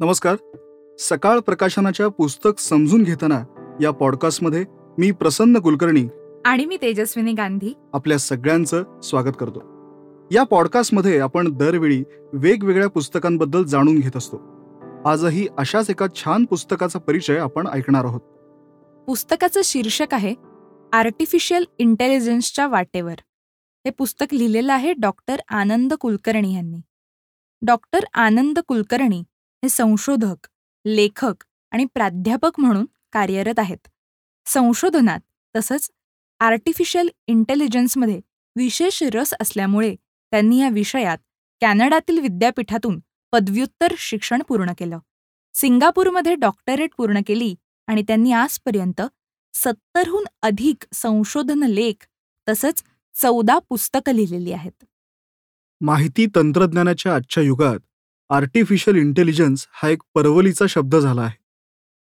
नमस्कार. सकाळ प्रकाशनाच्या पुस्तक समजून घेताना या पॉडकास्टमध्ये मी प्रसन्न कुलकर्णी आणि मी तेजस्विनी गांधी. आपल्या सगळ्यांचं स्वागत करतो. या पॉडकास्टमध्ये आपण दरवेळी वेगवेगळ्या पुस्तकांबद्दल जाणून घेत असतो. आजही अशाच एका छान पुस्तकाचा परिचय आपण ऐकणार आहोत. पुस्तकाचं शीर्षक आहे आर्टिफिशियल इंटेलिजन्सच्या वाटेवर. हे पुस्तक लिहिलेलं आहे डॉक्टर आनंद कुलकर्णी यांनी. डॉक्टर आनंद कुलकर्णी हे संशोधक लेखक आणि प्राध्यापक म्हणून कार्यरत आहेत. संशोधनात तसंच आर्टिफिशियल इंटेलिजन्समध्ये विशेष रस असल्यामुळे त्यांनी या विषयात कॅनडातील विद्यापीठातून पदव्युत्तर शिक्षण पूर्ण केलं. सिंगापूरमध्ये डॉक्टरेट पूर्ण केली आणि त्यांनी आजपर्यंत सत्तरहून अधिक संशोधन लेख तसंच चौदा पुस्तकं लिहिलेली आहेत. माहिती तंत्रज्ञानाच्या आजच्या युगात आर्टिफिशियल इंटेलिजन्स हा एक परवलीचा शब्द झाला आहे.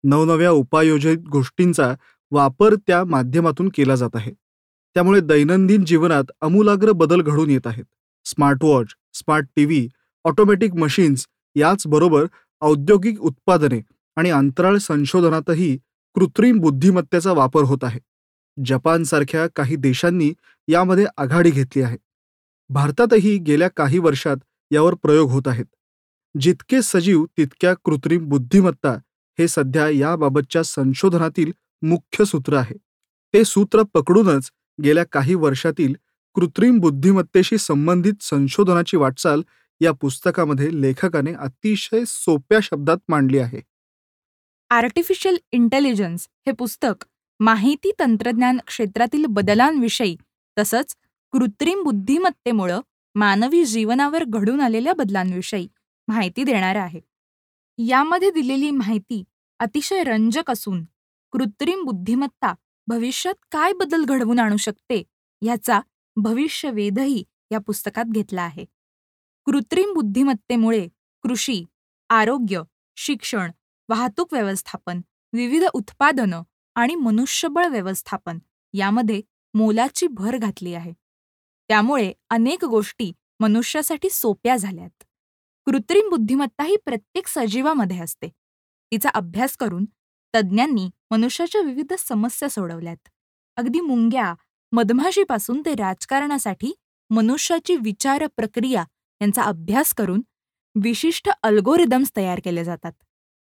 नवनव्या उपायोजित गोष्टींचा वापर त्या माध्यमातून केला जात आहे. त्यामुळे दैनंदिन जीवनात अमूलाग्र बदल घडून येत आहेत. Smartwatch smart TV automatic machines याचबरोबर औद्योगिक उत्पादने आणि अंतराळ संशोधनातही कृत्रिम बुद्धिमत्तेचा वापर होत आहे. जपानसारख्या काही देशांनी यामध्ये आघाडी घेतली आहे. भारतातही गेल्या काही वर्षात यावर प्रयोग होत आहेत. जितके सजीव तितक्या कृत्रिम बुद्धिमत्ता हे सध्या याबाबतच्या संशोधनातील मुख्य सूत्र आहे. ते सूत्र पकडूनच गेल्या काही वर्षातील कृत्रिम बुद्धिमत्तेशी संबंधित संशोधनाची वाटचाल या पुस्तकामध्ये लेखकाने अतिशय सोप्या शब्दात मांडली आहे. आर्टिफिशियल इंटेलिजन्स हे पुस्तक माहिती तंत्रज्ञान क्षेत्रातील बदलांविषयी तसंच कृत्रिम बुद्धिमत्तेमुळं मानवी जीवनावर घडून आलेल्या बदलांविषयी माहिती देणार आहे. यामध्ये दिलेली माहिती अतिशय रंजक असून कृत्रिम बुद्धिमत्ता भविष्यात काय बदल घडवून आणू शकते याचा भविष्यवेधही या पुस्तकात घेतला आहे. कृत्रिम बुद्धिमत्तेमुळे कृषी आरोग्य शिक्षण वाहतूक व्यवस्थापन विविध उत्पादनं आणि मनुष्यबळ व्यवस्थापन यामध्ये मोलाची भर घातली आहे. त्यामुळे अनेक गोष्टी मनुष्यासाठी सोप्या झाल्यात. कृत्रिम बुद्धिमत्ता ही प्रत्येक सजीवामध्ये असते. तिचा अभ्यास करून तज्ज्ञांनी मनुष्याच्या विविध समस्या सोडवल्यात. अगदी मुंग्या मधमाशीपासून ते राजकारणासाठी मनुष्याची विचार प्रक्रिया यांचा अभ्यास करून विशिष्ट अल्गोरिदम्स तयार केले जातात.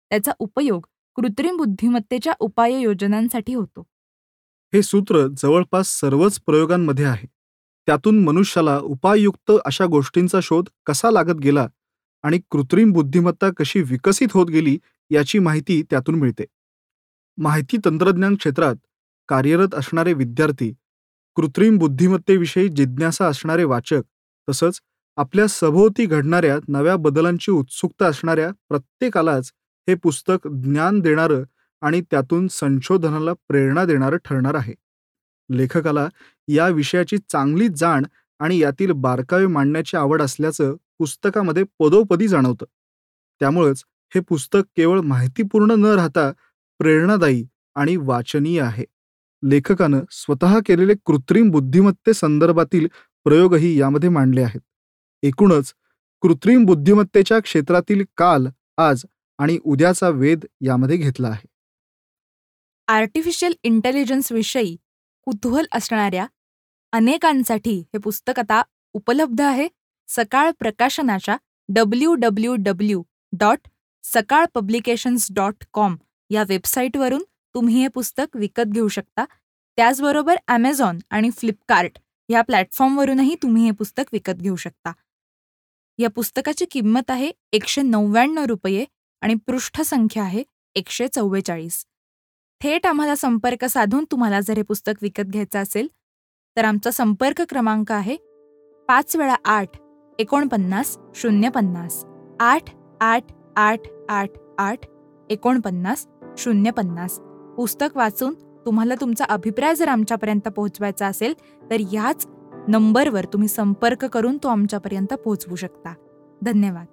त्याचा उपयोग कृत्रिम बुद्धिमत्तेच्या उपाययोजनांसाठी होतो. हे सूत्र जवळपास सर्वच प्रयोगांमध्ये आहे. त्यातून मनुष्याला उपायुक्त अशा गोष्टींचा शोध कसा लागत गेला आणि कृत्रिम बुद्धिमत्ता कशी विकसित होत गेली याची माहिती त्यातून मिळते. माहिती तंत्रज्ञान क्षेत्रात कार्यरत असणारे विद्यार्थी कृत्रिम बुद्धिमत्तेविषयी जिज्ञासा असणारे वाचक तसंच आपल्या सभोवती घडणाऱ्या नव्या बदलांची उत्सुकता असणाऱ्या प्रत्येकालाच हे पुस्तक ज्ञान देणारं आणि त्यातून संशोधनाला प्रेरणा देणारं ठरणार आहे. लेखकाला या विषयाची चांगली जाण आणि यातील बारकावे मांडण्याची आवड असल्याचं पुस्तकामध्ये पदोपदी जाणवतं. त्यामुळेच हे पुस्तक केवळ माहितीपूर्ण न राहता प्रेरणादायी आणि वाचनीय आहे. लेखकानं स्वतः केलेले कृत्रिम बुद्धिमत्ते संदर्भातील प्रयोगही यामध्ये मांडले आहेत. एकूणच कृत्रिम बुद्धिमत्तेच्या क्षेत्रातील काल आज आणि उद्याचा वेध यामध्ये घेतला आहे. आर्टिफिशियल इंटेलिजन्स विषयी कुतूहल असणाऱ्या अनेकांसाठी हे पुस्तक आता उपलब्ध आहे. Sakal प्रकाशनाच्या W W W dot Sakal publications dot com या वेबसाईटवरून तुम्ही हे पुस्तक विकत घेऊ शकता. त्याचबरोबर ॲमेझॉन आणि फ्लिपकार्ट या प्लॅटफॉर्मवरूनही तुम्ही हे पुस्तक विकत घेऊ शकता. या पुस्तकाची किंमत आहे एकशे नव्याण्णव रुपये आणि पृष्ठसंख्या आहे एकशे चव्वेचाळीस. थेट आम्हाला संपर्क साधून तुम्हाला जर हे पुस्तक विकत घ्यायचं असेल तर आमचा संपर्क क्रमांक आहे पाच वेळा आठ एकोणपन्नास शून्य पन्नास. आठ आठ आठ आठ आठ एकोणपन्नास शून्य पन्नास. पुस्तक वाचून तुम्हाला तुमचा अभिप्राय जर आमच्यापर्यंत पोहोचवायचा असेल तर याच नंबरवर तुम्ही संपर्क करून तो आमच्यापर्यंत पोहोचवू शकता. धन्यवाद.